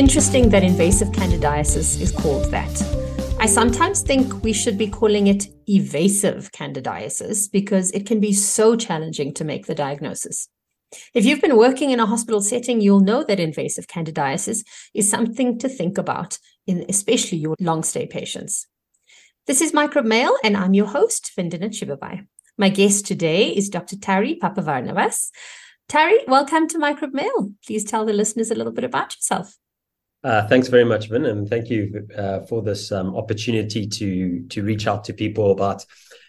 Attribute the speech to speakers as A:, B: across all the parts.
A: Interesting that invasive candidiasis is called that. I sometimes think we should be calling it evasive candidiasis because it can be so challenging to make the diagnosis. If you've been working in a hospital setting, you'll know that invasive candidiasis is something to think about in especially your long stay patients. This is Microbe Mail, and I'm your host, Vindana Chibabhai. My guest today is Dr. Tari Papavarnavas. Tari, welcome to Microbe Mail. Please tell the listeners a little bit about yourself.
B: Uh, thanks very much, Vin, and thank you uh, for this um, opportunity to to reach out to people about,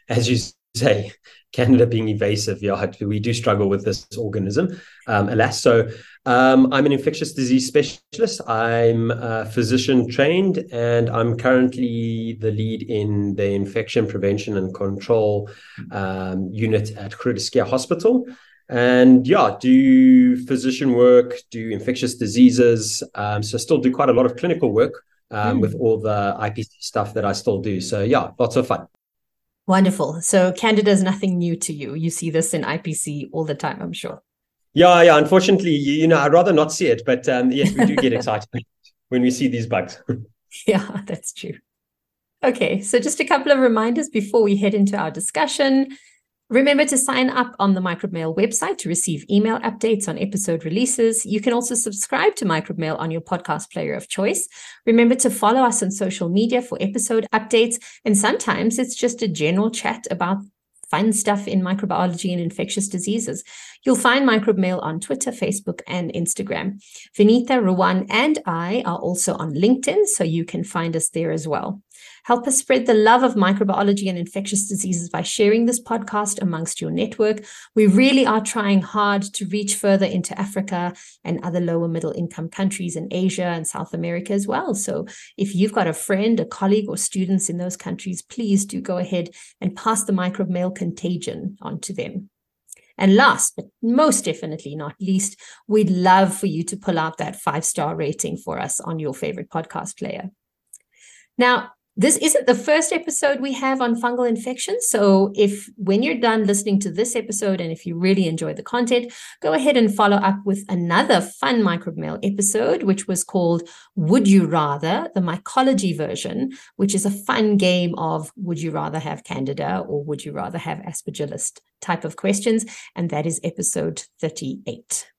B: as you say, Candida being evasive. Yeah, we do struggle with this organism, um, alas. So, um, I'm an infectious disease specialist. I'm a physician trained, and I'm currently the lead in the infection prevention and control um, unit at Schuur Hospital and yeah, do physician work, do infectious diseases. Um, so still do quite a lot of clinical work um, mm. with all the IPC stuff that I still do. So yeah, lots of fun.
A: Wonderful. So Candida is nothing new to you. You see this in IPC all the time, I'm sure.
B: Yeah, yeah. Unfortunately, you, you know, I'd rather not see it, but um, yes, we do get excited when we see these bugs.
A: yeah, that's true. Okay, so just a couple of reminders before we head into our discussion. Remember to sign up on the Microbe Mail website to receive email updates on episode releases. You can also subscribe to Microbe Mail on your podcast player of choice. Remember to follow us on social media for episode updates. And sometimes it's just a general chat about fun stuff in microbiology and infectious diseases. You'll find Microbe Mail on Twitter, Facebook, and Instagram. Vinita, Ruwan, and I are also on LinkedIn, so you can find us there as well. Help us spread the love of microbiology and infectious diseases by sharing this podcast amongst your network. We really are trying hard to reach further into Africa and other lower middle income countries in Asia and South America as well. So if you've got a friend, a colleague, or students in those countries, please do go ahead and pass the microbe mail contagion on to them. And last, but most definitely not least, we'd love for you to pull out that five star rating for us on your favorite podcast player. Now, this isn't the first episode we have on fungal infections. So, if when you're done listening to this episode and if you really enjoy the content, go ahead and follow up with another fun microbe mail episode, which was called Would You Rather, the mycology version, which is a fun game of Would you rather have Candida or would you rather have Aspergillus type of questions. And that is episode 38.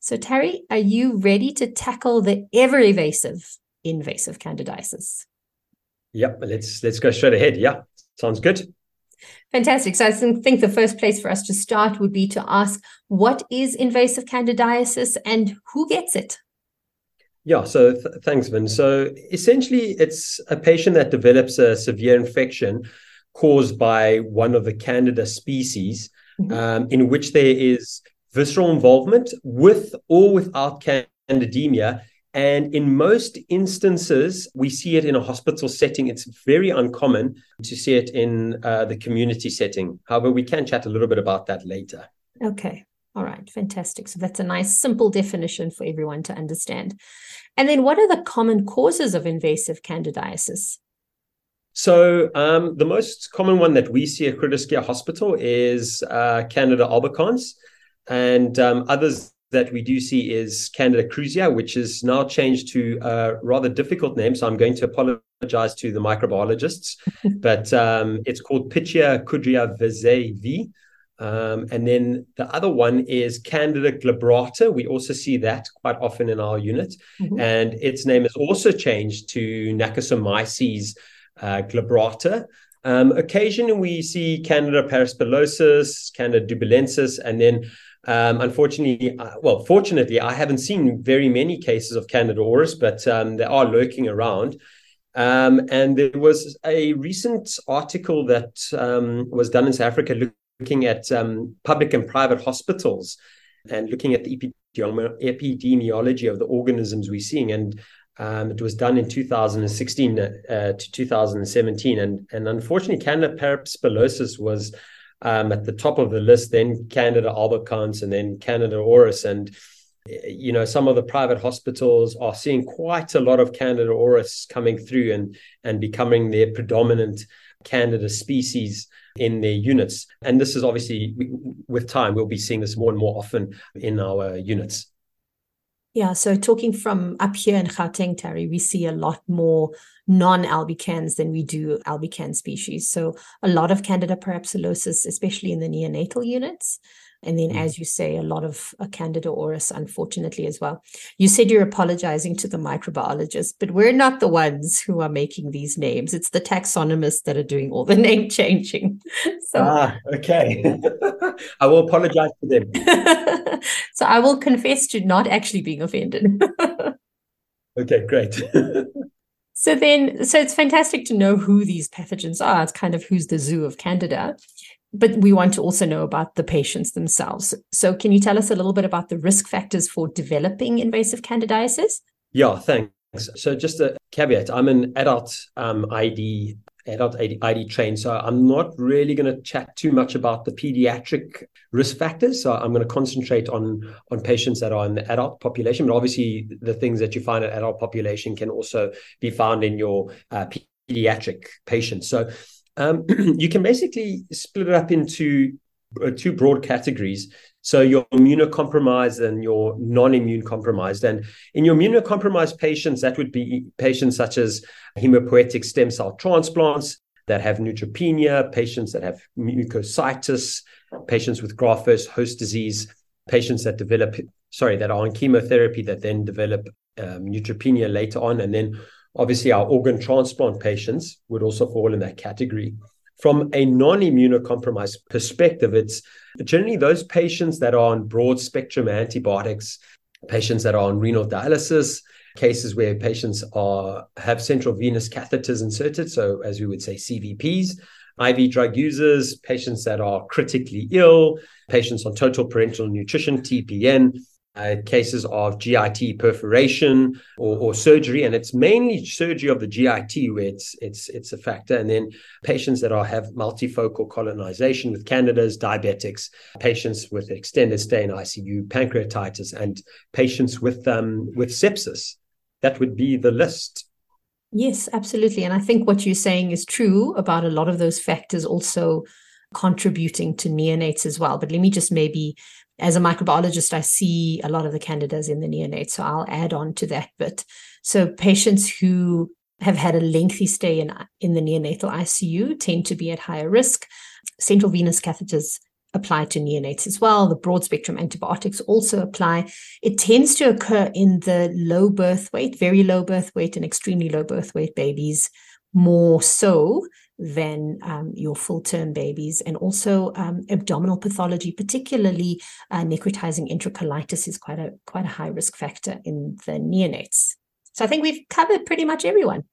A: So, Tari, are you ready to tackle the ever evasive invasive candidiasis?
B: Yep, let's let's go straight ahead. Yeah, sounds good.
A: Fantastic. So I think the first place for us to start would be to ask what is invasive candidiasis and who gets it?
B: Yeah, so th- thanks, Vin. So essentially, it's a patient that develops a severe infection caused by one of the Candida species, mm-hmm. um, in which there is visceral involvement with or without candidemia and in most instances, we see it in a hospital setting. It's very uncommon to see it in uh, the community setting. However, we can chat a little bit about that later.
A: Okay. All right. Fantastic. So that's a nice, simple definition for everyone to understand. And then, what are the common causes of invasive candidiasis?
B: So, um, the most common one that we see at Groote Hospital is uh, Candida albicans, and um, others that we do see is Candida krusei, which is now changed to a rather difficult name. So I'm going to apologize to the microbiologists, but um, it's called Pichia kudriavzevii. Um, and then the other one is Candida glabrata. We also see that quite often in our unit. Mm-hmm. And its name is also changed to Nakaseomyces uh, glabrata. Um, occasionally, we see Candida parapsilosis, Candida dubliniensis, and then um, unfortunately, uh, well, fortunately, I haven't seen very many cases of Candida auris, but um, they are lurking around. Um, and there was a recent article that um, was done in South Africa looking at um, public and private hospitals and looking at the epidemiology of the organisms we're seeing. And um, it was done in 2016 uh, to 2017. And, and unfortunately, Candida parapsilosis was um, at the top of the list, then Candida albicans, and then Candida auris. And you know, some of the private hospitals are seeing quite a lot of Candida auris coming through and and becoming their predominant Candida species in their units. And this is obviously with time we'll be seeing this more and more often in our units.
A: Yeah, so talking from up here in Gauteng, Tari, we see a lot more non-albicans than we do albican species. So a lot of Candida parapsilosis, especially in the neonatal units. And then, mm. as you say, a lot of uh, Candida auris, unfortunately, as well. You said you're apologizing to the microbiologists, but we're not the ones who are making these names. It's the taxonomists that are doing all the name changing.
B: So, ah, okay. I will apologize to them.
A: so I will confess to not actually being offended.
B: okay, great.
A: So then, so it's fantastic to know who these pathogens are. It's kind of who's the zoo of Candida but we want to also know about the patients themselves. So, can you tell us a little bit about the risk factors for developing invasive candidiasis?
B: Yeah, thanks. So, just a caveat I'm an adult um, ID. Adult ID, ID trained, so I'm not really going to chat too much about the pediatric risk factors. So I'm going to concentrate on on patients that are in the adult population. But obviously, the things that you find in adult population can also be found in your uh, pediatric patients. So um, you can basically split it up into two broad categories. So your immunocompromised and your non-immune compromised. And in your immunocompromised patients, that would be patients such as hemopoietic stem cell transplants that have neutropenia, patients that have mucositis, patients with graft versus host disease, patients that develop, sorry, that are on chemotherapy that then develop um, neutropenia later on, and then Obviously, our organ transplant patients would also fall in that category. From a non immunocompromised perspective, it's generally those patients that are on broad spectrum antibiotics, patients that are on renal dialysis, cases where patients are have central venous catheters inserted, so as we would say CVPs, IV drug users, patients that are critically ill, patients on total parenteral nutrition TPN, uh, cases of GIT perforation or, or, surgery, and it's mainly surgery of the GIT where it's it's it's a factor. And then patients that are have multifocal colonization with candidas, diabetics, patients with extended stay in ICU, pancreatitis, and patients with um, with sepsis. That would be the list.
A: Yes, absolutely. And I think what you're saying is true about a lot of those factors also contributing to neonates as well. But let me just maybe as a microbiologist, I see a lot of the candidas in the neonates, so I'll add on to that bit. So patients who have had a lengthy stay in, in the neonatal ICU tend to be at higher risk. Central venous catheters apply to neonates as well. The broad spectrum antibiotics also apply. It tends to occur in the low birth weight, very low birth weight, and extremely low birth weight babies more so than um, your full term babies. And also um, abdominal pathology, particularly uh, necrotizing enterocolitis, is quite a quite a high risk factor in the neonates. So I think we've covered pretty much everyone.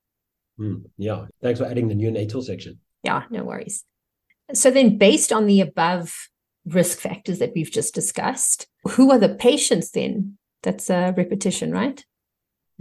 B: Mm, yeah. Thanks for adding the neonatal section.
A: Yeah, no worries. So then, based on the above risk factors that we've just discussed, who are the patients then? That's a repetition, right?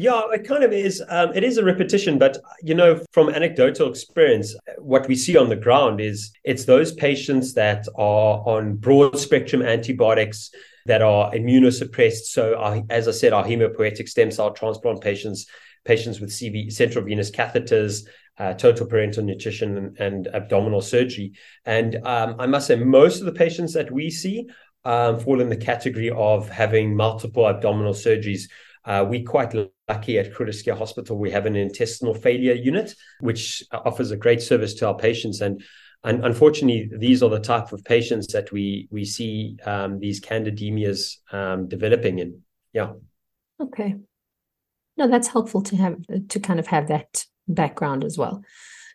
B: Yeah, it kind of is. Um, it is a repetition, but you know, from anecdotal experience, what we see on the ground is it's those patients that are on broad spectrum antibiotics that are immunosuppressed. So, our, as I said, our hemopoietic stem cell transplant patients, patients with CV, central venous catheters, uh, total parenteral nutrition, and, and abdominal surgery. And um, I must say, most of the patients that we see um, fall in the category of having multiple abdominal surgeries uh, we're quite lucky at Schuur Hospital. We have an intestinal failure unit, which offers a great service to our patients. And, and unfortunately, these are the type of patients that we we see um, these candidemias um, developing in. Yeah.
A: Okay. No, that's helpful to have to kind of have that background as well.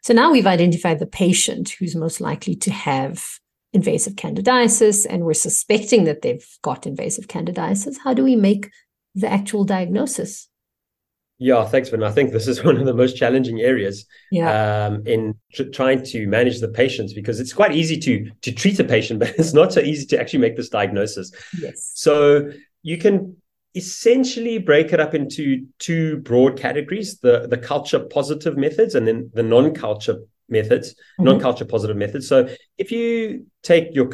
A: So now we've identified the patient who's most likely to have invasive candidiasis, and we're suspecting that they've got invasive candidiasis. How do we make the actual diagnosis?
B: Yeah, thanks, Vin. I think this is one of the most challenging areas yeah. um, in tr- trying to manage the patients because it's quite easy to to treat a patient, but it's not so easy to actually make this diagnosis.
A: Yes.
B: So you can essentially break it up into two broad categories: the the culture positive methods and then the non culture methods, mm-hmm. non culture positive methods. So if you take your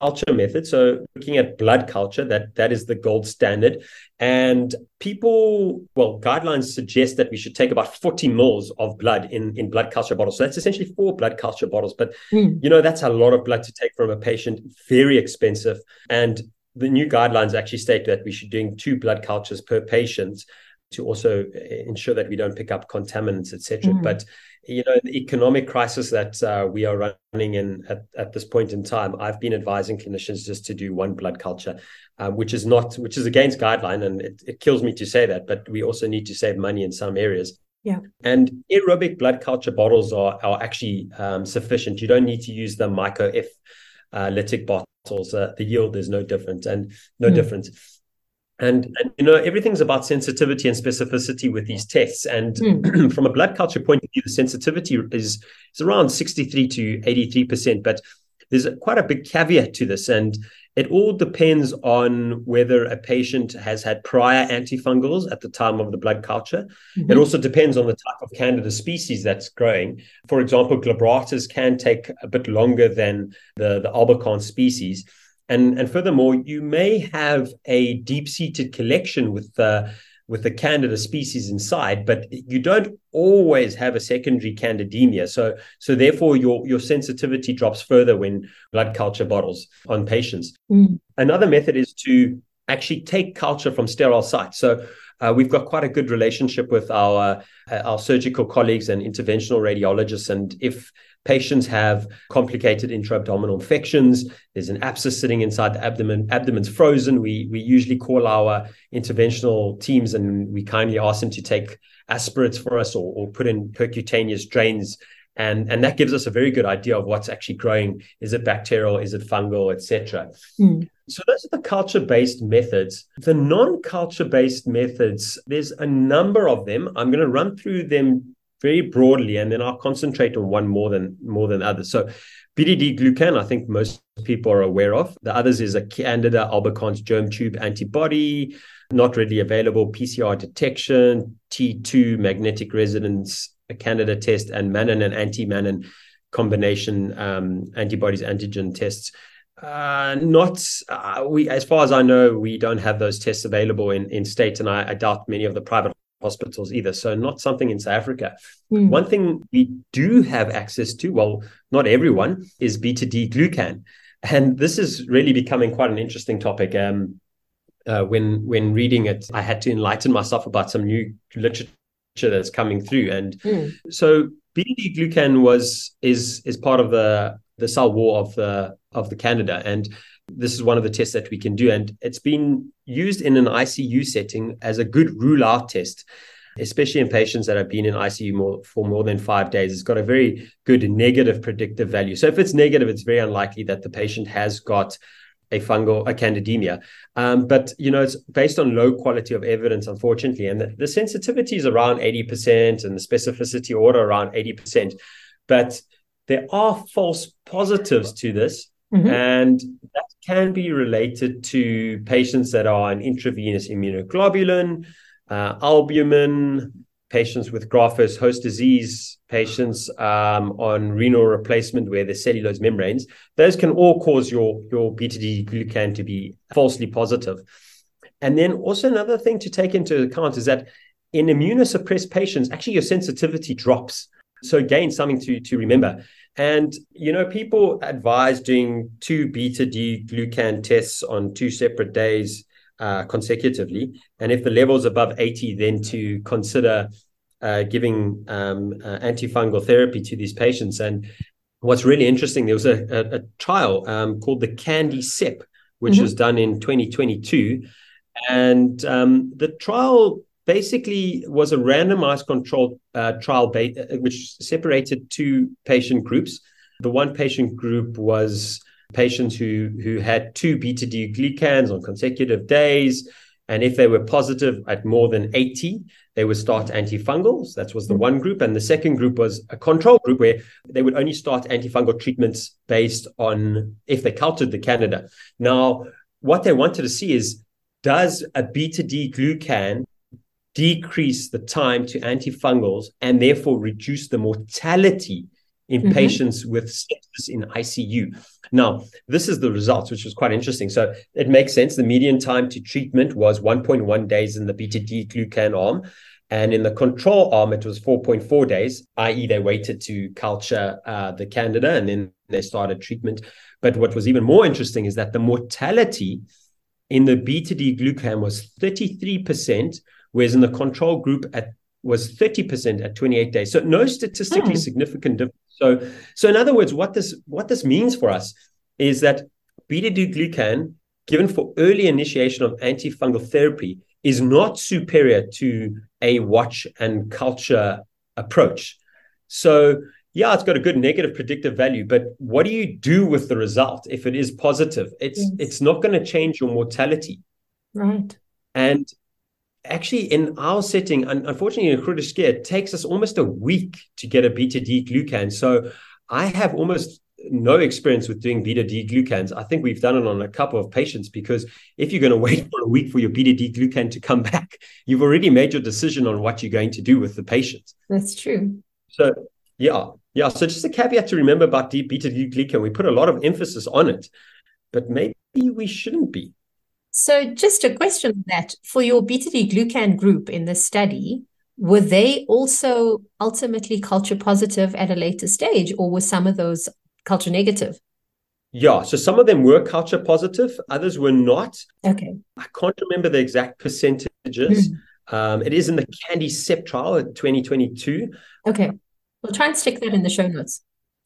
B: culture method so looking at blood culture that that is the gold standard and people well guidelines suggest that we should take about 40 mils of blood in in blood culture bottles so that's essentially four blood culture bottles but mm. you know that's a lot of blood to take from a patient very expensive and the new guidelines actually state that we should doing two blood cultures per patient to also ensure that we don't pick up contaminants, etc. Mm. But you know, the economic crisis that uh, we are running in at, at this point in time, I've been advising clinicians just to do one blood culture, um, which is not, which is against guideline, and it, it kills me to say that. But we also need to save money in some areas.
A: Yeah.
B: And aerobic blood culture bottles are are actually um, sufficient. You don't need to use the Myco/F uh, lytic bottles. Uh, the yield is no different and no mm. different. And, and, you know everything's about sensitivity and specificity with these tests and mm. from a blood culture point of view the sensitivity is is around 63 to 83 percent but there's a, quite a big caveat to this and it all depends on whether a patient has had prior antifungals at the time of the blood culture. Mm-hmm. It also depends on the type of Candida species that's growing. For example, glabratus can take a bit longer than the, the albicans species. And, and furthermore, you may have a deep seated collection with the with the candida species inside, but you don't always have a secondary candidemia. So, so therefore, your your sensitivity drops further when blood culture bottles on patients. Mm. Another method is to actually take culture from sterile sites. So. Uh, we've got quite a good relationship with our uh, our surgical colleagues and interventional radiologists, and if Patients have complicated intra-abdominal infections. There's an abscess sitting inside the abdomen. Abdomen's frozen. We we usually call our interventional teams and we kindly ask them to take aspirates for us or, or put in percutaneous drains. And, and that gives us a very good idea of what's actually growing. Is it bacterial? Is it fungal, etc. Mm. So those are the culture-based methods. The non-culture-based methods, there's a number of them. I'm going to run through them very broadly, and then I'll concentrate on one more than more than others. So BDD glucan, I think most people are aware of. The others is a Candida albicans germ tube antibody, not readily available PCR detection, T2 magnetic resonance a Candida test, and Mannan and anti-Mannan combination um, antibodies antigen tests. Uh, not uh, we, as far as I know, we don't have those tests available in in state, and I, I doubt many of the private hospitals either. So not something in South Africa. Mm. One thing we do have access to, well, not everyone, is beta D glucan. And this is really becoming quite an interesting topic. Um, uh, when when reading it, I had to enlighten myself about some new literature that's coming through. And mm. so beta D glucan was is is part of the the cell wall of the of the Candida. And this is one of the tests that we can do. And it's been used in an ICU setting as a good rule out test, especially in patients that have been in ICU more, for more than five days. It's got a very good negative predictive value. So if it's negative, it's very unlikely that the patient has got a fungal, a candidemia. Um, but, you know, it's based on low quality of evidence, unfortunately. And the, the sensitivity is around 80% and the specificity order around 80%. But there are false positives to this Mm-hmm. And that can be related to patients that are on intravenous immunoglobulin, uh, albumin, patients with graft versus host disease, patients um, on renal replacement where there's cellulose membranes. Those can all cause your, your beta D glucan to be falsely positive. And then also another thing to take into account is that in immunosuppressed patients, actually your sensitivity drops. So again, something to, to remember. And, you know, people advise doing two beta D glucan tests on two separate days uh, consecutively. And if the level is above 80, then to consider uh, giving um, uh, antifungal therapy to these patients. And what's really interesting, there was a, a, a trial um, called the CandiSep, which mm-hmm. was done in 2022. And um, the trial basically was a randomized controlled uh, trial ba- uh, which separated two patient groups. The one patient group was patients who who had two beta glucans on consecutive days. And if they were positive at more than 80, they would start antifungals. That was the one group. And the second group was a control group where they would only start antifungal treatments based on if they cultured the Candida. Now, what they wanted to see is does a beta D glucan decrease the time to antifungals and therefore reduce the mortality in mm-hmm. patients with sepsis in ICU. Now, this is the results, which was quite interesting. So it makes sense. The median time to treatment was 1.1 days in the beta D glucan arm. And in the control arm, it was 4.4 days, i.e., they waited to culture uh, the candida and then they started treatment. But what was even more interesting is that the mortality in the beta D glucan was 33%, whereas in the control group at was 30% at 28 days. So no statistically oh. significant difference. So, so in other words, what this what this means for us is that beta glucan given for early initiation of antifungal therapy is not superior to a watch and culture approach. So, yeah, it's got a good negative predictive value, but what do you do with the result if it is positive? It's yes. it's not going to change your mortality.
A: Right.
B: And actually in our setting, unfortunately in critical care, it takes us almost a week to get a beta D glucan. So I have almost no experience with doing beta D glucans. I think we've done it on a couple of patients because if you're going to wait for a week for your beta D glucan to come back, you've already made your decision on what you're going to do with the patient.
A: That's true.
B: So, yeah, yeah. So, just a caveat to remember about deep beta D glucan, we put a lot of emphasis on it, but maybe we shouldn't be.
A: So, just a question that for your beta D glucan group in the study, were they also ultimately culture positive at a later stage, or were some of those culture negative?
B: Yeah, so some of them were culture positive, others were not.
A: Okay.
B: I can't remember the exact percentages. Mm. Um, it is in the CandiSep trial at 2022.
A: Okay. We'll try and stick that in the show notes.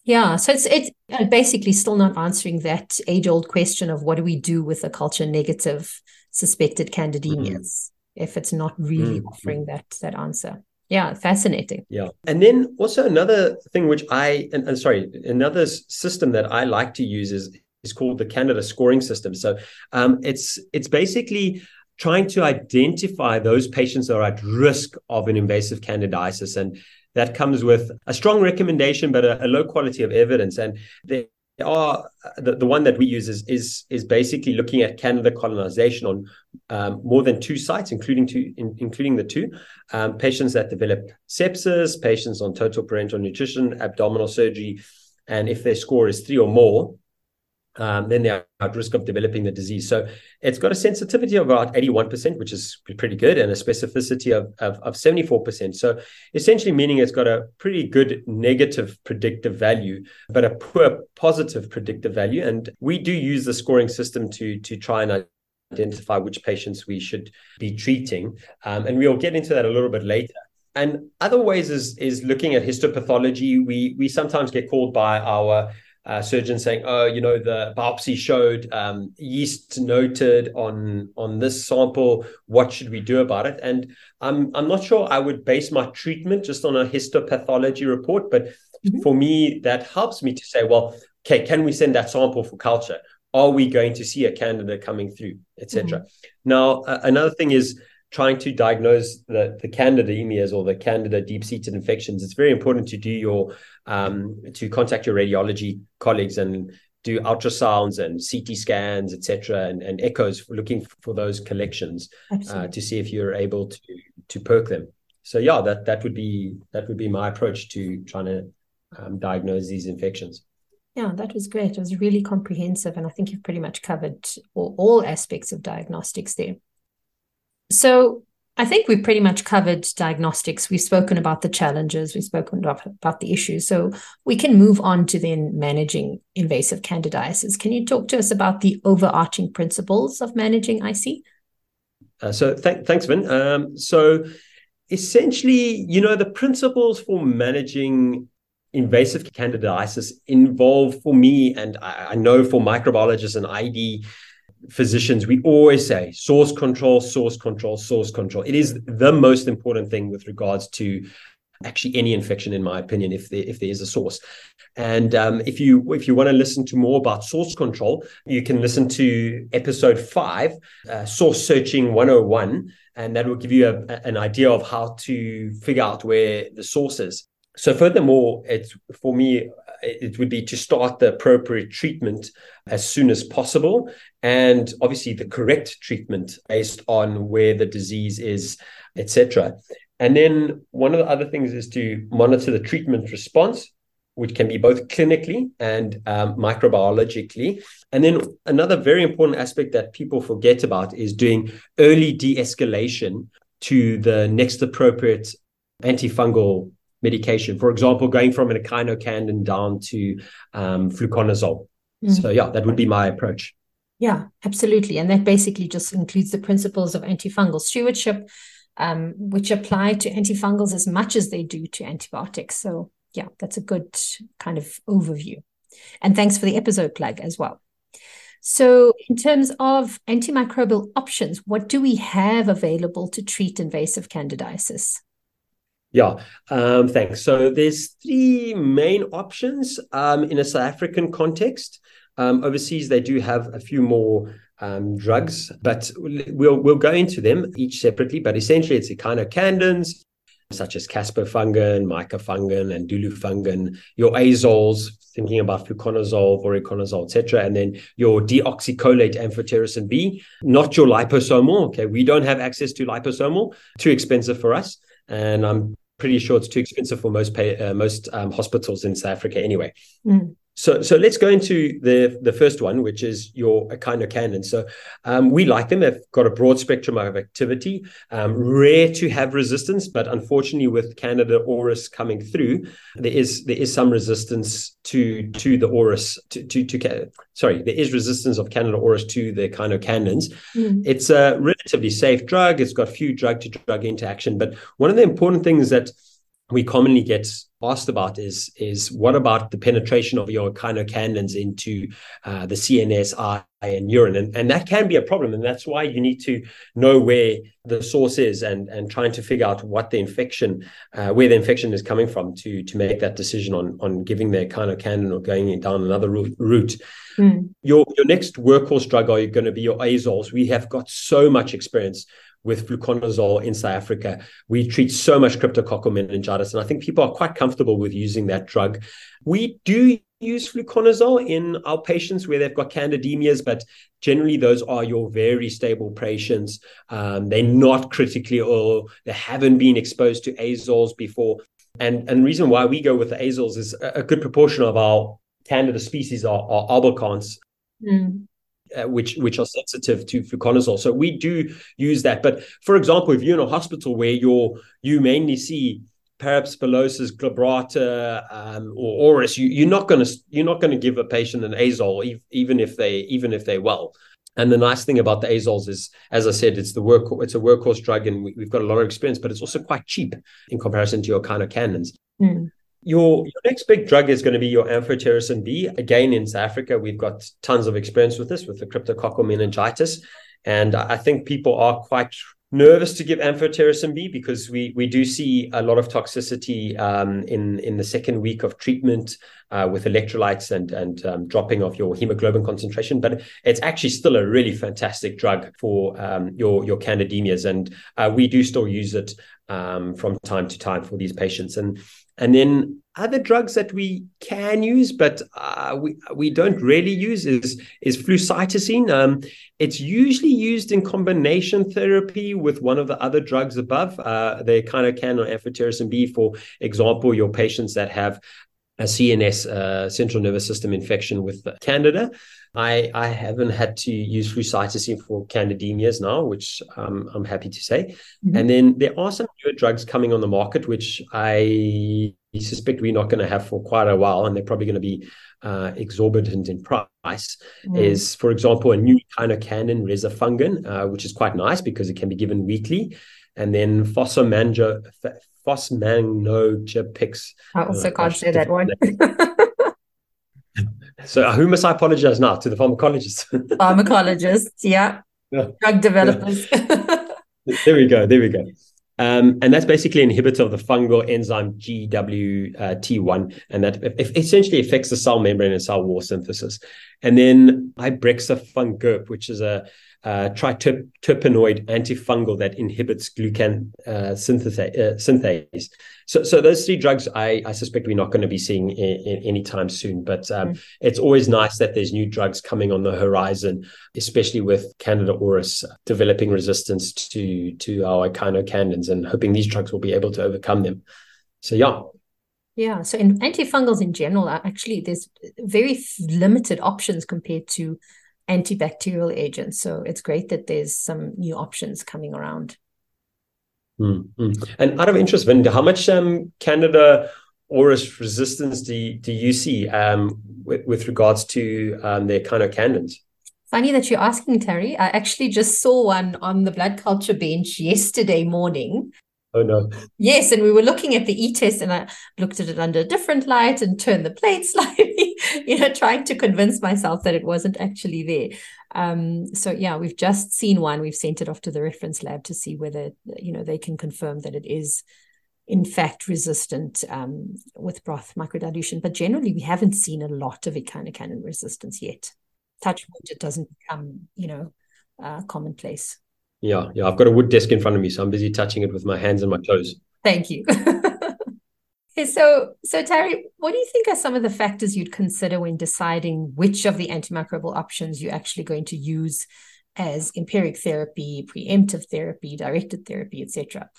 A: Yeah, so it's it's basically still not answering that age old question of what do we do with a culture negative suspected candidemias mm-hmm. if it's not really mm-hmm. offering that that answer. Yeah fascinating.
B: Yeah and then also another thing which i and, and, sorry another system that i like to use is is called the candida scoring system. So um, it's it's basically trying to identify those patients that are at risk of an invasive candidiasis. And that comes with a strong recommendation but a, a low quality of evidence. And there are the, the one that we use is is is basically looking at Candida colonization on um, more than two sites, including two, in, including the two um, patients that develop sepsis, patients on total parenteral nutrition, abdominal surgery, and if their score is three or more, um, then they're at risk of developing the disease. So it's got a sensitivity of about 81%, which is pretty good, and a specificity of, of, of 74%. So essentially meaning it's got a pretty good negative predictive value, but a poor positive predictive value. And we do use the scoring system to, to try and identify which patients we should be treating. Um, and we'll get into that a little bit later. And other ways is, is looking at histopathology. We, we sometimes get called by our uh, surgeon saying, "Oh, you know, the biopsy showed um, yeast noted on on this sample. What should we do about it?" And I'm I'm not sure I would base my treatment just on a histopathology report, but mm-hmm. for me, that helps me to say, "Well, okay, can we send that sample for culture? Are we going to see a candidate coming through, etc." Mm-hmm. Now, uh, another thing is trying to diagnose the, the candida emias or the candida deep-seated infections, it's very important to do your um, to contact your radiology colleagues and do ultrasounds and CT scans, etc., and, and echoes looking for those collections uh, to see if you're able to to perk them. So yeah, that that would be that would be my approach to trying to um, diagnose these infections.
A: Yeah, that was great. It was really comprehensive, and I think you've pretty much covered all, all aspects of diagnostics there. So I think we've pretty much covered diagnostics. We've spoken about the challenges, we've spoken about, about the issues. So we can move on to then managing invasive candidiasis. Can you talk to us about the overarching principles of managing IC?
B: Uh, so th- thanks, Vin. Um, so essentially, you know, the principles for managing invasive candidiasis involve for me, and I, I know for microbiologists and ID physicians, we always say source control, source control, source control. It is the most important thing with regards to actually any infection, in my opinion, if there, if there is a source. And um, if you if you want to listen to more about source control, you can listen to episode five, uh, source searching 101, and that will give you a, an idea of how to figure out where the source is. So furthermore, it's for me, it would be to start the appropriate treatment as soon as possible, and obviously the correct treatment based on where the disease is, etc. And then one of the other things is to monitor the treatment response, which can be both clinically and um, microbiologically. And then another very important aspect that people forget about is doing early de-escalation to the next appropriate antifungal medication. For example, going from an echinocandin down to um, fluconazole. Mm. So yeah, that would be my approach.
A: Yeah, absolutely. And that basically just includes the principles of antifungal stewardship, um, which apply to antifungals as much as they do to antibiotics. So, yeah, that's a good kind of overview. And thanks for the episode plug as well. So, in terms of antimicrobial options, what do we have available to treat invasive candidiasis?
B: Yeah, um, thanks. So there's three main options um, in a South African context. Um, overseas, they do have a few more um, drugs, but we'll we'll go into them each separately. But essentially, it's echinocandins, such as caspofungin, micafungin, anidulafungin, your azoles, thinking about fluconazole, voriconazole, etc., and then your deoxycholate amphotericin B, not your liposomal. Okay, we don't have access to liposomal, too expensive for us, and I'm pretty sure it's too expensive for most pay, uh, most um, hospitals in South Africa anyway. Mm. So, so let's go into the the first one, which is your echinocandin. So, um, we like them. They've got a broad spectrum of activity. Um, rare to have resistance, but unfortunately, with Candida auris coming through, there is there is some resistance to to the auris to to, to sorry, there is resistance of Candida auris to the echinocandins. Mm. It's a relatively safe drug. It's got few drug to drug interaction, but one of the important things that we commonly get asked about is is what about the penetration of your echinocandins into uh, the CNS, eye, and urine, and, and that can be a problem, and that's why you need to know where the source is and and trying to figure out what the infection, uh, where the infection is coming from, to to make that decision on on giving the echinocandin or going down another route. Mm. Your your next workhorse drug are going to be your azoles. We have got so much experience with fluconazole in South Africa. We treat so much cryptococcal meningitis, and I think people are quite comfortable with using that drug. We do use fluconazole in our patients where they've got candidemias, but generally those are your very stable patients. Um, they're not critically ill. They haven't been exposed to azoles before. And, and the reason why we go with the azoles is a, a good proportion of our candida species are, are albicans. Mm uh, which which are sensitive to fluconazole. So we do use that. But for example, if you're in a hospital where you're you mainly see parapsilosis glabrata um, or auris, you, are not going to you're not going to give a patient an azole even if they even if they're well. And the nice thing about the azoles is, as I said, it's the work it's a workhorse drug, and we, have got a lot of experience, but it's also quite cheap in comparison to your echinocandins. Mm. Your, your next big drug is going to be your amphotericin B. Again, in South Africa, we've got tons of experience with this, with the cryptococcal meningitis. And I think people are quite nervous to give amphotericin B because we we do see a lot of toxicity um, in in the second week of treatment uh, with electrolytes and and um, dropping of your hemoglobin concentration. But it's actually still a really fantastic drug for um, your your candidemias, and uh, we do still use it um, from time to time for these patients. And and then other drugs that we can use, but uh, we we don't really use is is flucytosine. Um, it's usually used in combination therapy with one of the other drugs above. Uh, they kind of can on amphotericin B, for example, your patients that have a CNS, uh, central nervous system infection with Candida. I, I haven't had to use flucytosine for candidemias now, which um, I'm happy to say. Mm-hmm. And then there are some newer drugs coming on the market, which I suspect we're not going to have for quite a while, and they're probably going to be uh, exorbitant in price. Mm-hmm. Is, for example, a new kind of canon rezafungin, uh, which is quite nice because it can be given weekly. And then fosmanogepix.
A: I also uh, can't say that one.
B: So who must I apologize now? To the pharmacologists?
A: pharmacologists, yeah. yeah. Drug developers.
B: Yeah. there we go. There we go. Um, and that's basically an inhibitor of the fungal enzyme GWT1, and that essentially affects the cell membrane and cell wall synthesis. And then ibrexafungerp, which is a uh, triterpenoid antifungal that inhibits glucan uh, synthase, uh, synthase. So, so those three drugs, I, I suspect we're not going to be seeing in, in anytime soon. But um, mm. it's always nice that there's new drugs coming on the horizon, especially with Candida auris developing resistance to to our echinocandins, and hoping these drugs will be able to overcome them. So, yeah.
A: Yeah, so in antifungals in general, actually, there's very limited options compared to antibacterial agents. So it's great that there's some new options coming around.
B: Mm-hmm. And out of interest, Vinda, how much um, Candida auris resistance do you, do you see um, with, with regards to um, their echinocandins?
A: Funny that you're asking, Tari. I actually just saw one on the blood culture bench yesterday morning.
B: Oh no.
A: Yes, and we were looking at the e-test and I looked at it under a different light and turned the plate slightly, you know, trying to convince myself that it wasn't actually there. Um, so yeah, we've just seen one. We've sent it off to the reference lab to see whether, you know, they can confirm that it is in fact resistant um, with broth microdilution. But generally, we haven't seen a lot of echinocandin resistance yet. Touch wood, it doesn't become, you know, uh, commonplace.
B: Yeah, yeah. I've got a wood desk in front of me, so I'm busy touching it with my hands and my toes.
A: Thank you. so so Tari, what do you think are some of the factors you'd consider when deciding which of the antimicrobial options you're actually going to use as empiric therapy, preemptive therapy, directed therapy, etc.?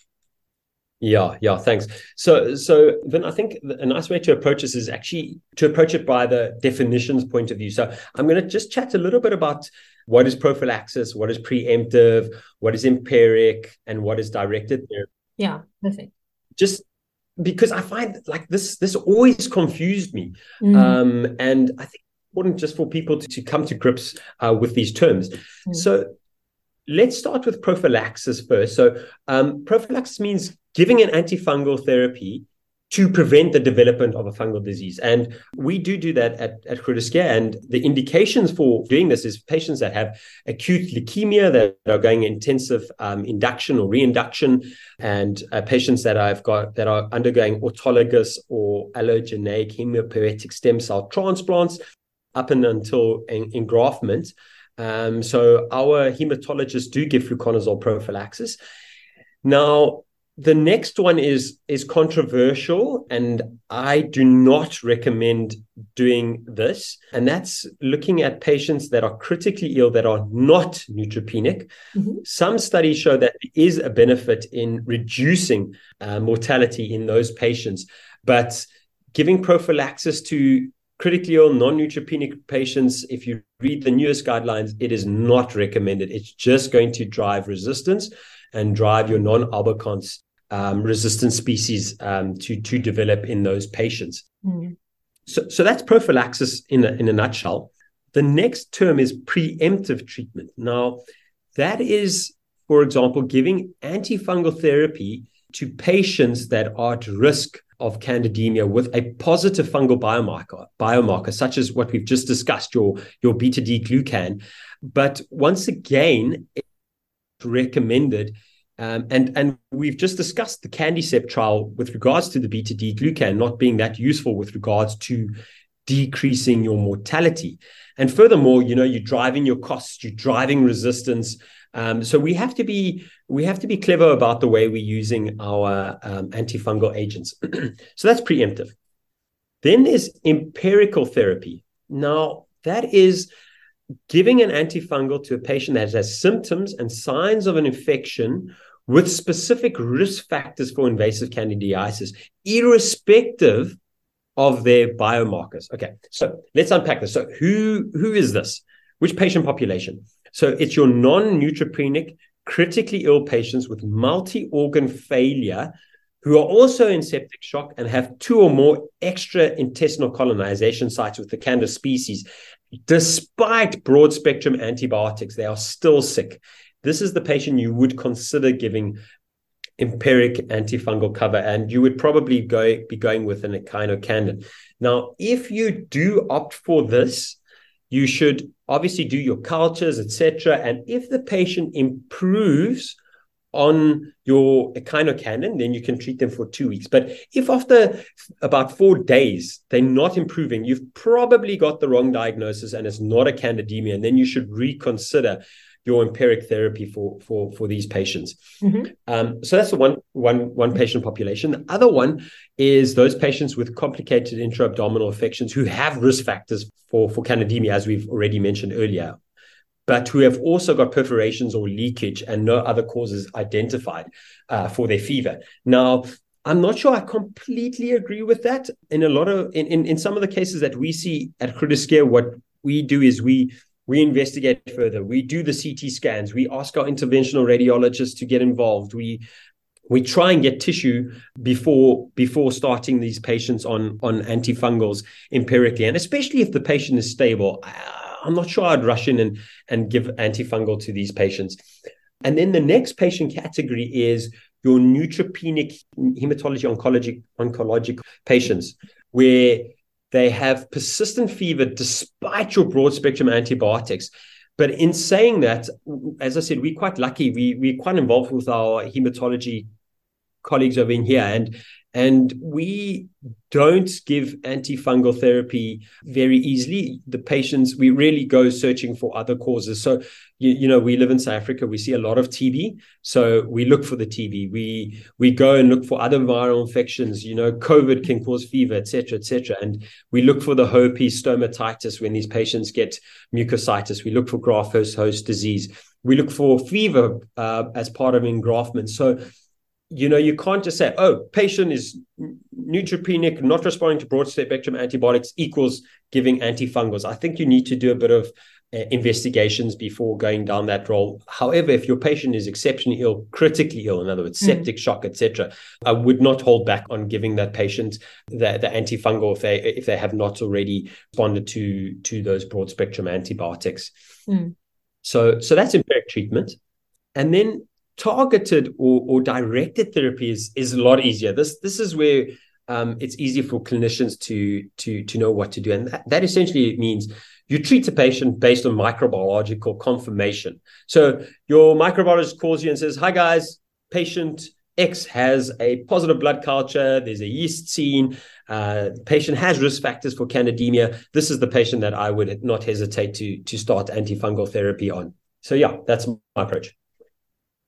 B: Yeah, yeah, thanks. So, so then I think a nice way to approach this is actually to approach it by the definitions point of view. So, I'm going to just chat a little bit about what is prophylaxis, what is preemptive, what is empiric, and what is directed therapy.
A: Yeah, perfect.
B: Just because I find like this, this always confused me, mm. um, and I think it's important just for people to, to come to grips uh, with these terms. Mm. So, let's start with prophylaxis first. So, um, prophylaxis means giving an antifungal therapy to prevent the development of a fungal disease. And we do do that at, at Groote Schuur. And the indications for doing this is patients that have acute leukemia that are going intensive um, induction or reinduction, and uh, patients that I've got that are undergoing autologous or allogeneic hematopoietic stem cell transplants up and until en- engraftment. Um, so our hematologists do give fluconazole prophylaxis. Now, the next one is is controversial and i do not recommend doing this and that's looking at patients that are critically ill that are not neutropenic mm-hmm. some studies show that there is a benefit in reducing uh, mortality in those patients but giving prophylaxis to critically ill non-neutropenic patients if you read the newest guidelines it is not recommended it's just going to drive resistance and drive your non-albicans um, resistant species um, to to develop in those patients. Mm. So, so that's prophylaxis in a, in a nutshell. The next term is preemptive treatment. Now, that is, for example, giving antifungal therapy to patients that are at risk of candidemia with a positive fungal biomarker, biomarker such as what we've just discussed, your, your beta D glucan. But once again, it's recommended um, and and we've just discussed the CandiSep trial with regards to the beta D glucan not being that useful with regards to decreasing your mortality. And furthermore, you know, you're driving your costs, you're driving resistance. Um, so we have to be we have to be clever about the way we're using our um, antifungal agents. so that's preemptive. Then there's empirical therapy. Now that is giving an antifungal to a patient that has symptoms and signs of an infection with specific risk factors for invasive candidiasis, irrespective of their biomarkers. Okay, so let's unpack this. So, who who is this? Which patient population? So, it's your non-neutropenic, critically ill patients with multi-organ failure who are also in septic shock and have two or more extra intestinal colonization sites with the Candida species. Despite broad spectrum antibiotics, they are still sick. This is the patient you would consider giving empiric antifungal cover, and you would probably go be going with an echinocandin. Now, if you do opt for this, you should obviously do your cultures, etc. And if the patient improves on your echinocandin, then you can treat them for two weeks. But if after about four days they're not improving, you've probably got the wrong diagnosis and it's not a candidemia, and then you should reconsider your empiric therapy for for for these patients. Mm-hmm. Um, so that's the one one one patient population. The other one is those patients with complicated intra-abdominal infections who have risk factors for for candidemia, as we've already mentioned earlier, but who have also got perforations or leakage and no other causes identified uh, for their fever. Now. I'm not sure I completely agree with that. In a lot of in, in, in some of the cases that we see at Groote Schuur, what we do is we we investigate further. We do the CT scans. We ask our interventional radiologists to get involved. We we try and get tissue before before starting these patients on on antifungals empirically, and especially if the patient is stable. I'm not sure I'd rush in and, and give antifungal to these patients. And then the next patient category is your neutropenic hematology oncology oncologic patients, where they have persistent fever despite your broad spectrum antibiotics. But in saying that, as I said, we're quite lucky. We we're quite involved with our hematology colleagues over in here, and and we don't give antifungal therapy very easily. The patients, we really go searching for other causes. So, you, you, know, we live in South Africa, we see a lot of TB. So we look for the TB. We we go and look for other viral infections. You know, COVID can cause fever, etc., etc. And we look for the herpes stomatitis when these patients get mucositis. We look for graft host host disease. We look for fever uh, as part of engraftment. So you know, you can't just say, oh, patient is neutropenic, not responding to broad spectrum antibiotics equals giving antifungals. I think you need to do a bit of uh, investigations before going down that role. However, if your patient is exceptionally ill, critically ill, in other words, hmm. septic mm. shock, etc., I would not hold back on giving that patient the, the antifungal if they if they have not already responded to to those broad spectrum antibiotics. Mm. So so that's empiric treatment. And then targeted or, or directed therapy is, is a lot easier. This this is where um, it's easier for clinicians to to to know what to do, and that, that essentially means you treat a patient based on microbiological confirmation. So your microbiologist calls you and says, "Hi guys, patient." X has a positive blood culture. There's a yeast seen. Uh, the patient has risk factors for candidemia. This is the patient that I would not hesitate to to start antifungal therapy on. So yeah, that's my approach.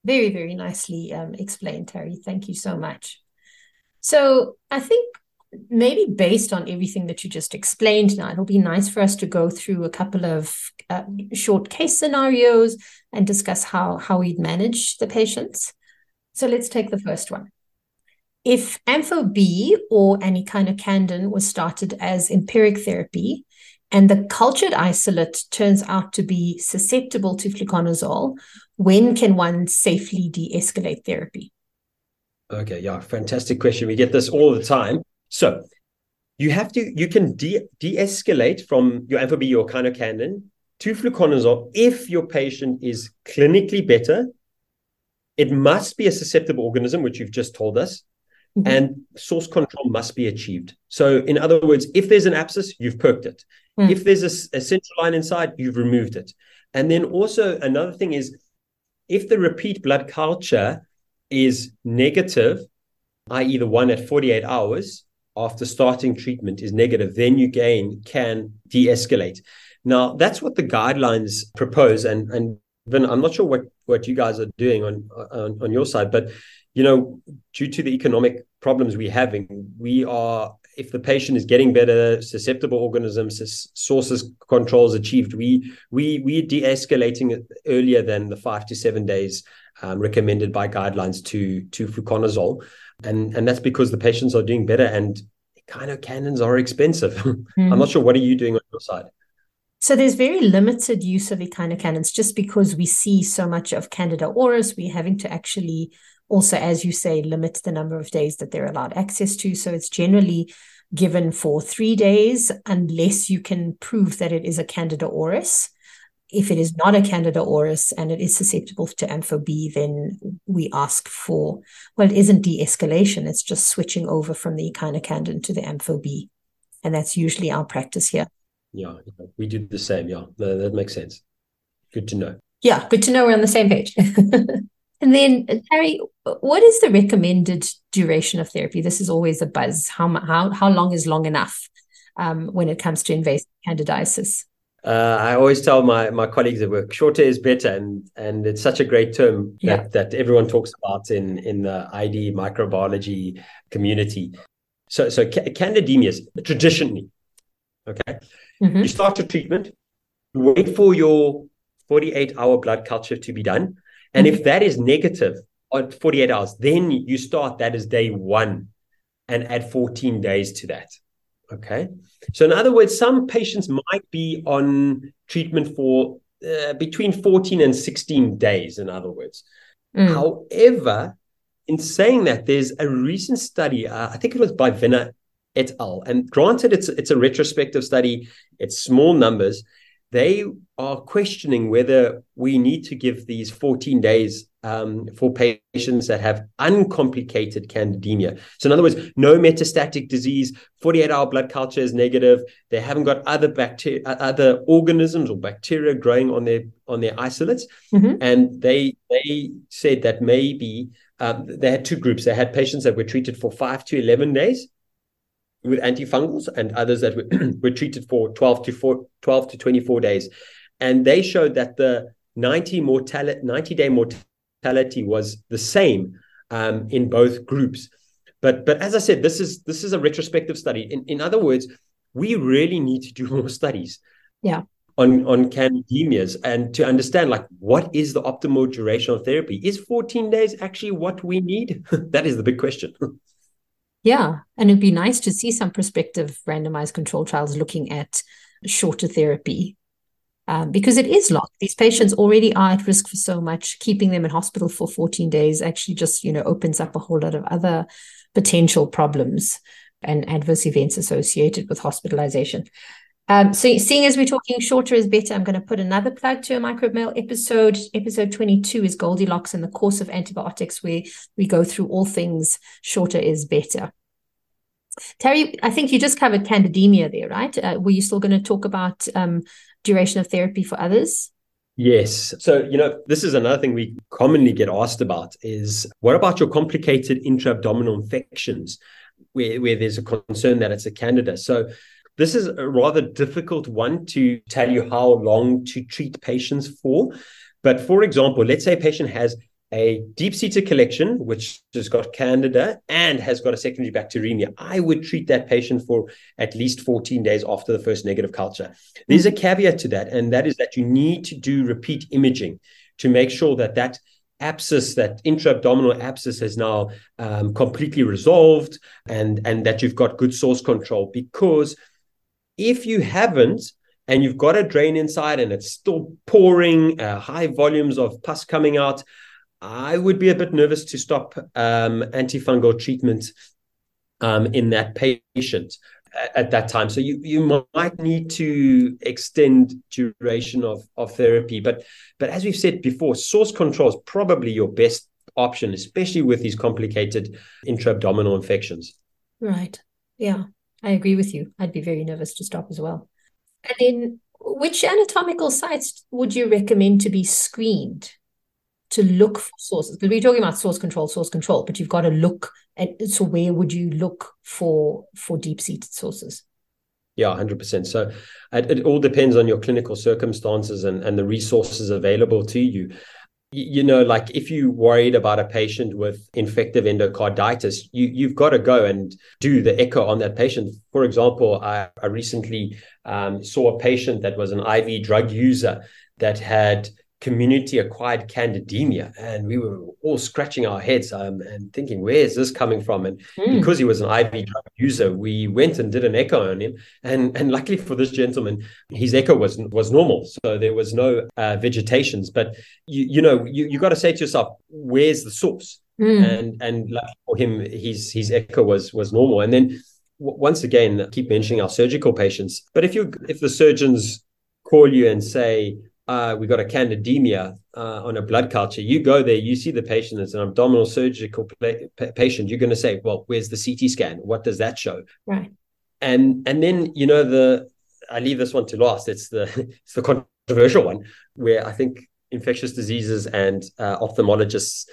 A: Very, very nicely um, explained, Tari. Thank you so much. So I think maybe based on everything that you just explained now, it'll be nice for us to go through a couple of uh, short case scenarios and discuss how, how we'd manage the patients. So let's take the first one. If Ampho B or candin was started as empiric therapy, and the cultured isolate turns out to be susceptible to fluconazole, when can one safely de escalate therapy?
B: Okay, yeah, fantastic question. We get this all the time. So you have to, you can de escalate from your Ampho B or echinocandin to fluconazole if your patient is clinically better. It must be a susceptible organism, which you've just told us. Mm-hmm. and source control must be achieved. So, in other words, if there's an abscess, you've perked it. Mm. If there's a, a, central line inside, you've removed it. And then also another thing is if the repeat blood culture is negative, i.e., the one at 48 hours after starting treatment is negative, then you gain can de escalate. Now, that's what the guidelines propose. And, and Vin, I'm not sure what, what you guys are doing on, on, on your side, but you know, due to the economic problems we're having, we are if the patient is getting better, susceptible organisms, sources controls achieved, we we we de-escalating it earlier than the five to seven days um, recommended by guidelines to to fluconazole, and and that's because the patients are doing better and echinocandins are expensive. Mm-hmm. I'm not sure what are you doing on your side.
A: So there's very limited use of echinocandins just because we see so much of Candida auris. We're having to actually also, as you say, limit the number of days that they're allowed access to. So it's generally given for three days unless you can prove that it is a Candida auris. If it is not a Candida auris and it is susceptible to Ampho B, then we ask for, well, it isn't de escalation, it's just switching over from the echinocandin to the Ampho B. And that's usually our practice here.
B: Yeah, we do the same. Yeah, that makes sense. Good to know.
A: Yeah, good to know we're on the same page. And then, Tari, what is the recommended duration of therapy? This is always a buzz. How how how long is long enough um, when it comes to invasive candidiasis?
B: Uh, I always tell my my colleagues at work, shorter is better, and and it's such a great term yeah. that that everyone talks about in in the ID microbiology community. So so candidemias traditionally, okay, mm-hmm. you start your treatment, wait for your 48 hour blood culture to be done and if that is negative on 48 hours, then you start that as day one and add 14 days to that. Okay. So, in other words, some patients might be on treatment for uh, between 14 and 16 days, in other words. Mm. However, in saying that, there's a recent study, uh, I think it was by Venner et al. And granted, it's, it's a retrospective study, it's small numbers, they are questioning whether we need to give these 14 days um, for patients that have uncomplicated candidemia. So, in other words, no metastatic disease, 48 hour blood culture is negative. They haven't got other bacteria, uh, other organisms or bacteria growing on their on their isolates, mm-hmm. and they they said that maybe um, they had two groups. They had patients that were treated for five to 11 days with antifungals and others that were, were treated for 12 to 4, 12 to 24 days. And they showed that the 90 mortality 90 day mortality was the same um, in both groups. But but as I said, this is this is a retrospective study. In, in other words, we really need to do more studies.
A: Yeah.
B: On, on candidemias and to understand like what is the optimal duration of therapy is 14 days actually what we need that is the big question
A: Yeah. And it'd be nice to see some prospective randomized control trials looking at shorter therapy um, because it is long. These patients already are at risk for so much. Keeping them in hospital for 14 days actually just, you know, opens up a whole lot of other potential problems and adverse events associated with hospitalization. Um, so, seeing as we're talking shorter is better, I'm going to put another plug to a microbe mail episode. Episode 22 is Goldilocks and the course of antibiotics, where we go through all things shorter is better. Tari, I think you just covered candidemia there, right? Uh, were you still going to talk about um, duration of therapy for others?
B: Yes. So, you know, this is another thing we commonly get asked about is what about your complicated intra-abdominal infections where, where there's a concern that it's a candida? So this is a rather difficult one to tell you how long to treat patients for. But for example, let's say a patient has a deep seated collection, which has got candida and has got a secondary bacteremia, I would treat that patient for at least 14 days after the first negative culture. There's a caveat to that, and that is that you need to do repeat imaging to make sure that that abscess, that intra-abdominal abscess has now um, completely resolved and, and that you've got good source control because if you haven't, and you've got a drain inside and it's still pouring uh, high volumes of pus coming out, I would be a bit nervous to stop um, antifungal treatment um, in that patient at, at, that time. So you you might need to extend duration of, of therapy. But but as we've said before, source control is probably your best option, especially with these complicated intra-abdominal infections.
A: Right. Yeah. I agree with you. I'd be very nervous to stop as well. And then, which anatomical sites would you recommend to be screened to look for sources? Because we're talking about source control, source control, but you've got to look at. So, where would you look for for deep seated sources?
B: Yeah, hundred percent. So, it, it all depends on your clinical circumstances and and the resources available to you you know like if you worried about a patient with infective endocarditis you you've got to go and do the echo on that patient. For example i, I recently um, saw a patient that was an iv drug user that had community acquired candidemia and we were all scratching our heads um, and thinking where is this coming from? And mm. because he was an iv drug user we went and did an echo on him and and luckily for this gentleman his echo was was normal so there was no uh, vegetations. But you you know you, you got to say to yourself where's the source? Mm. and and luckily for him his his echo was was normal. And then once again keep mentioning our surgical patients. But if you if the surgeons call you and say uh, we got a candidemia uh, on a blood culture. You go there, you see the patient as an abdominal surgical pa- patient. You're going to say, "Well, where's the CT scan? What does that show?"
A: Right.
B: And and then you know the I leave this one to last. It's the it's the controversial one where I think infectious diseases and uh, ophthalmologists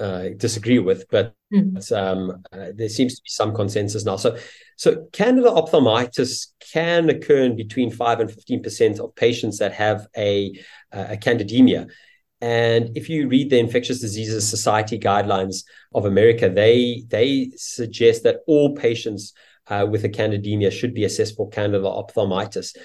B: uh, disagree with, but mm. um, uh, there seems to be some consensus now. So, so Candida ophthalmitis can occur in between five and fifteen percent of patients that have a, a candidemia. And if you read the Infectious Diseases Society guidelines of America, they they suggest that all patients uh, with a candidemia should be assessed for Candida ophthalmitis.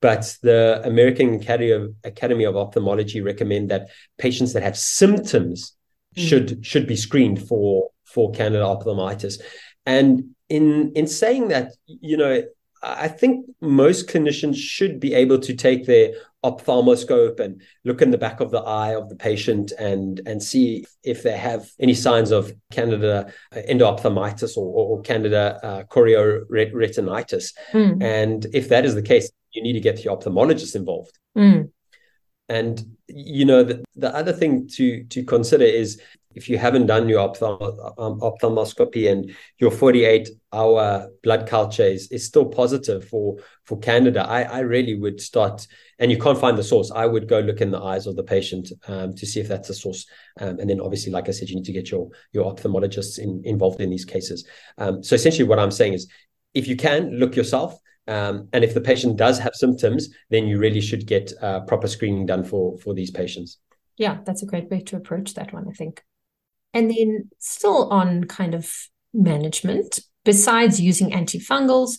B: But the American Academy of, Academy of Ophthalmology recommend that patients that have symptoms should mm. should be screened for for Candida ophthalmitis. And in in saying that, you know, I think most clinicians should be able to take their ophthalmoscope and look in the back of the eye of the patient and and see if they have any signs of candida endophthalmitis or, or, candida uh, chorioretinitis. Mm. And if that is the case, you need to get the ophthalmologist involved.
A: Mm.
B: And you know the, the other thing to to consider is if you haven't done your um, ophthalmoscopy and your 48 hour blood culture is, is still positive for for candida I, I really would start and you can't find the source. I would go look in the eyes of the patient um, to see if that's a source. Um, and then obviously like i said you need to get your your ophthalmologists in, involved in these cases. Um, so essentially what i'm saying is if you can look yourself um, and if the patient does have symptoms, then you really should get uh, proper screening done for for these patients.
A: Yeah, that's a great way to approach that one, I think. And then, still on kind of management, besides using antifungals,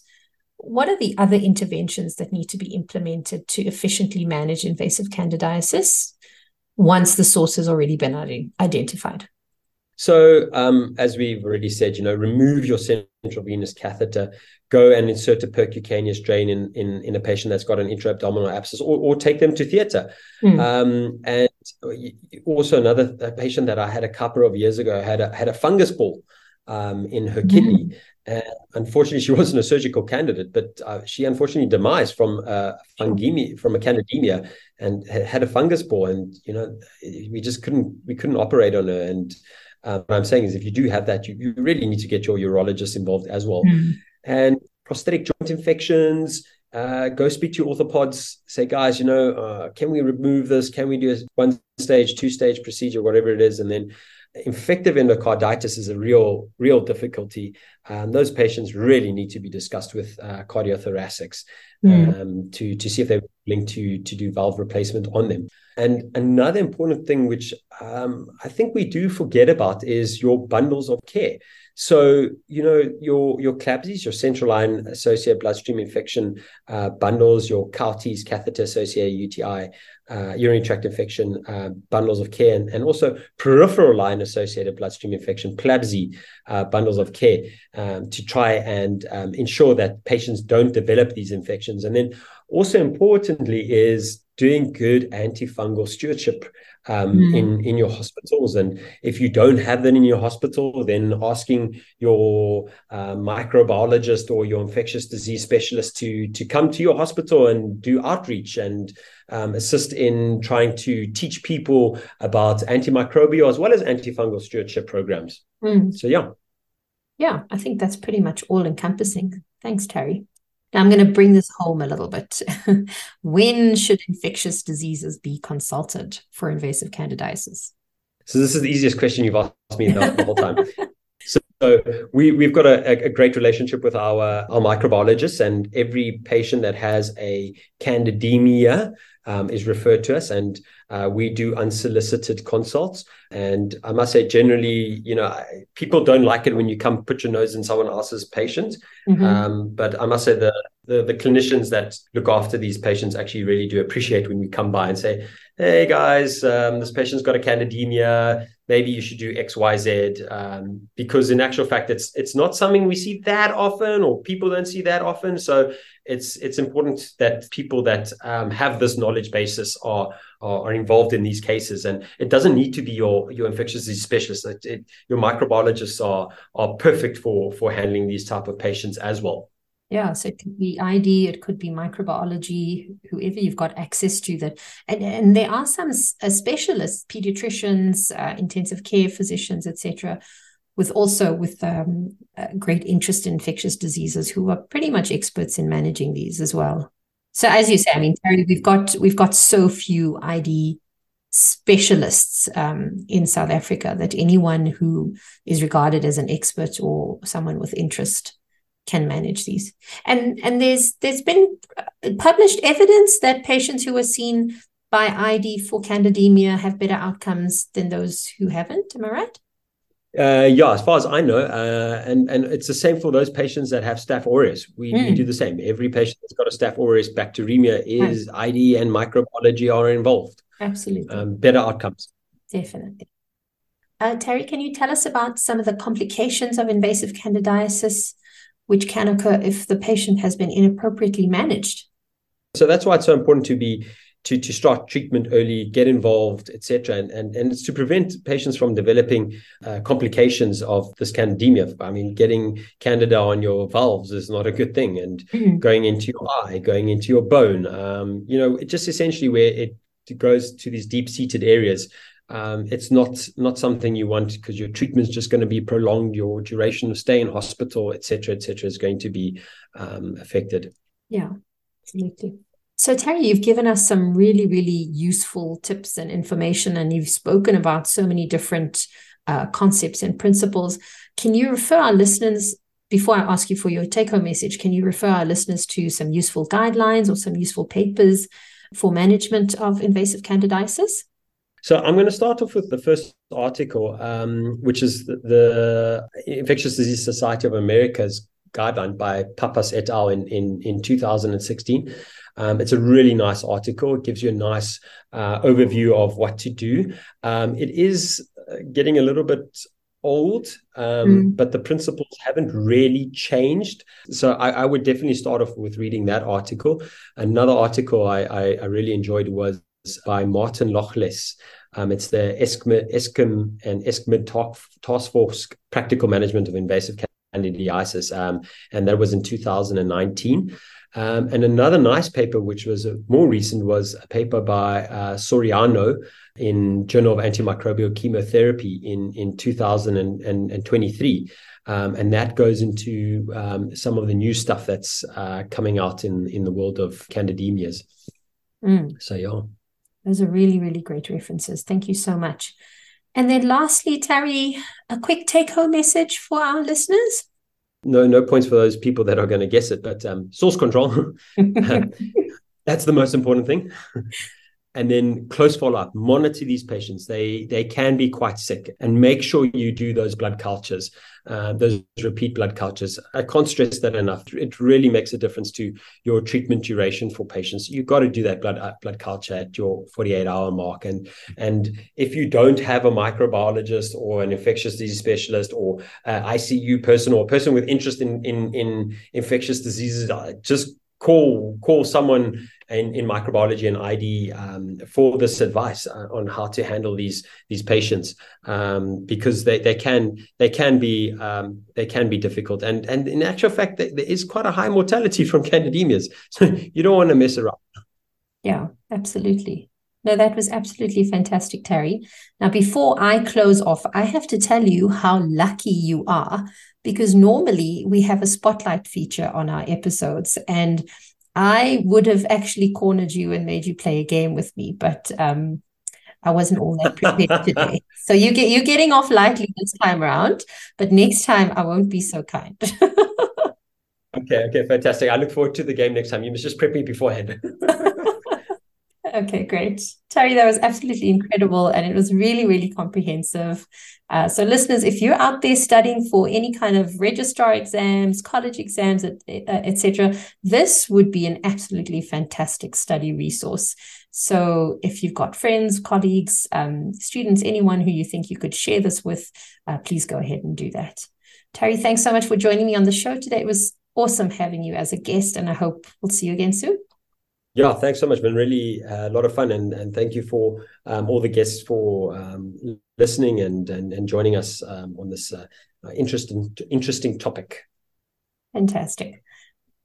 A: what are the other interventions that need to be implemented to efficiently manage invasive candidiasis once the source has already been identified?
B: So, um, as we've already said, you know, remove your central venous catheter, go and insert a percutaneous drain in, in, in a patient that's got an intra-abdominal abscess, or, or take them to theatre. Mm. Um, and also another patient that I had a couple of years ago had a, had a fungus ball um, in her mm. kidney. And unfortunately, she wasn't a surgical candidate, but uh, she unfortunately demised from uh, fungemia, from a candidemia, and had a fungus ball. And you know, we just couldn't we couldn't operate on her. And uh, what I'm saying is, if you do have that, you, you really need to get your urologist involved as well. Mm. And prosthetic joint infections, uh, go speak to your orthopods. Say, guys, you know, uh, can we remove this? Can we do a one stage, two stage procedure, whatever it is? And then infective endocarditis is a real, real difficulty. Um, those patients really need to be discussed with uh, cardiothoracics mm. um, to to see if they're willing to to do valve replacement on them. And another important thing, which um, I think we do forget about, is your bundles of care. So, you know, your your CLABSIs, your central line associated bloodstream infection uh, bundles, your CAUTIs, catheter associated UTI, uh, urinary tract infection uh, bundles of care, and, and, also peripheral line associated bloodstream infection, PLABSI uh, bundles of care um, to try and um, ensure that patients don't develop these infections. And then also importantly is doing good antifungal stewardship um, mm. in in your hospitals. And if you don't have that in your hospital, then asking your uh, microbiologist or your infectious disease specialist to to come to your hospital and do outreach and um, assist in trying to teach people about antimicrobial as well as antifungal stewardship programs.
A: Mm.
B: So yeah.
A: Yeah, I think that's pretty much all encompassing. Thanks, Tari. Now, I'm going to bring this home a little bit. when should infectious diseases be consulted for invasive candidiasis?
B: So, this is the easiest question you've asked me the, the whole time. So we we've got a, a great relationship with our our microbiologists, and every patient that has a candidemia um, is referred to us, and uh, we do unsolicited consults. And I must say, generally, you know, people don't like it when you come put your nose in someone else's patient. Mm-hmm. Um, but I must say, the, the the clinicians that look after these patients actually really do appreciate when we come by and say, "Hey guys, um, this patient's got a candidemia." maybe you should do X, Y, Z, um, because in actual fact, it's it's not something we see that often, or people don't see that often. So it's it's important that people that um, have this knowledge basis are, are, are involved in these cases, and it doesn't need to be your your infectious disease specialist. It, it, your microbiologists are are perfect for for handling these type of patients as well.
A: Yeah, so it could be ID, it could be microbiology, whoever you've got access to that. And, and there are some uh, specialists, pediatricians, uh, intensive care physicians, etc., with also with um, great interest in infectious diseases who are pretty much experts in managing these as well. So as you say, I mean, Tari, we've got we've got so few ID specialists um, in South Africa that anyone who is regarded as an expert or someone with interest can manage these. And and there's there's been published evidence that patients who are seen by ID for candidemia have better outcomes than those who haven't. Am I right?
B: Uh, yeah, as far as I know, uh, and and it's the same for those patients that have staph aureus. We, mm. we do the same. Every patient that's got a staph aureus bacteremia is right. ID and microbiology are involved.
A: Absolutely,
B: um, better outcomes.
A: Definitely. Uh, Tari, can you tell us about some of the complications of invasive candidiasis? which can occur if the patient has been inappropriately managed.
B: So that's why it's so important to be to, to start treatment early, get involved, etc. And, and, and it's to prevent patients from developing uh, complications of this candidemia. I mean, getting candida on your valves is not a good thing. And mm-hmm. going into your eye, going into your bone, um, you know, it just essentially where it goes to these deep seated areas. Um, it's not not something you want because your treatment is just going to be prolonged. Your duration of stay in hospital, etc., etc., is going to be um, affected.
A: Yeah, absolutely. So, Tari, you've given us some really, really useful tips and information, and you've spoken about so many different uh, concepts and principles. Can you refer our listeners, before I ask you for your take home message, can you refer our listeners to some useful guidelines or some useful papers for management of invasive candidiasis?
B: So I'm going to start off with the first article, um, which is the, the, Infectious Disease Society of America's guideline by Pappas et al. in, in, in 2016. Um, it's a really nice article. It gives you a nice uh, overview of what to do. Um, it is uh, getting a little bit old, um, mm. but the principles haven't really changed. So I, I, would definitely start off with reading that article. Another article I, I, I really enjoyed was by Martin-Loeches. Um, it's the ESCMID, ESICM and ESCMID Task Force Practical Management of Invasive Candidiasis, um, and that was in 2019. Um, and another nice paper, which was more recent, was a paper by uh, Soriano in Journal of Antimicrobial Chemotherapy in, in 2023. Um, and that goes into um, some of the new stuff that's uh, coming out in, in the world of candidemias. Mm. So, yeah.
A: Those are really, really great references. Thank you so much. And then lastly, Tari, a quick take home message for our listeners?
B: No no points for those people that are going to guess it but um, source control. That's the most important thing and then close follow-up monitor these patients. They they can be quite sick. And make sure you do those blood cultures uh, those repeat blood cultures. I can't stress that enough. It really makes a difference to your treatment duration for patients. You've got to do that blood uh, blood culture at your 48 hour mark. And and if you don't have a microbiologist or an infectious disease specialist or icu person or a person with interest in in in infectious diseases uh, just call call someone in, in microbiology and ID um, for this advice uh, on how to handle these these patients um, because they, they can they can be um, they can be difficult and and in actual fact there is quite a high mortality from candidemias so you don't want to mess around.
A: Yeah, absolutely. No, that was absolutely fantastic, Tari. Now, before I close off, I have to tell you how lucky you are because normally we have a spotlight feature on our episodes. And I would have actually cornered you and made you play a game with me, but um, I wasn't all that prepared today. So you get you're getting off lightly this time around, but next time I won't be so kind.
B: okay, okay, fantastic. I look forward to the game next time. You must just prep me beforehand.
A: Okay, great. Tari, that was absolutely incredible. And it was really, really comprehensive. Uh, so, listeners, if you're out there studying for any kind of registrar exams, college exams, etc., this would be an absolutely fantastic study resource. So, if you've got friends, colleagues, um, students, anyone who you think you could share this with, uh, please go ahead and do that. Tari, thanks so much for joining me on the show today. It was awesome having you as a guest, and I hope we'll see you again soon.
B: Yeah, thanks so much. Been really uh, a lot of fun, and and thank you for um, all the guests for um, listening and, and and joining us um, on this uh, interesting interesting topic.
A: Fantastic.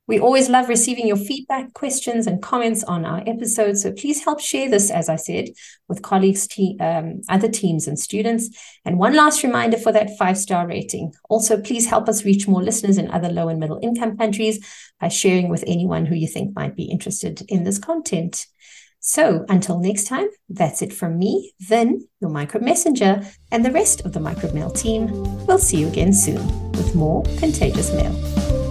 A: We always love receiving your feedback, questions, and comments on our episodes. So please help share this, as I said, with colleagues, te- um, other teams, and students. And one last reminder for that five star rating. Also, please help us reach more listeners in other low and middle income countries by sharing with anyone who you think might be interested in this content. So until next time, that's it from me, Vin, your microbe messenger, and the rest of the microbe mail team. We'll see you again soon with more contagious mail.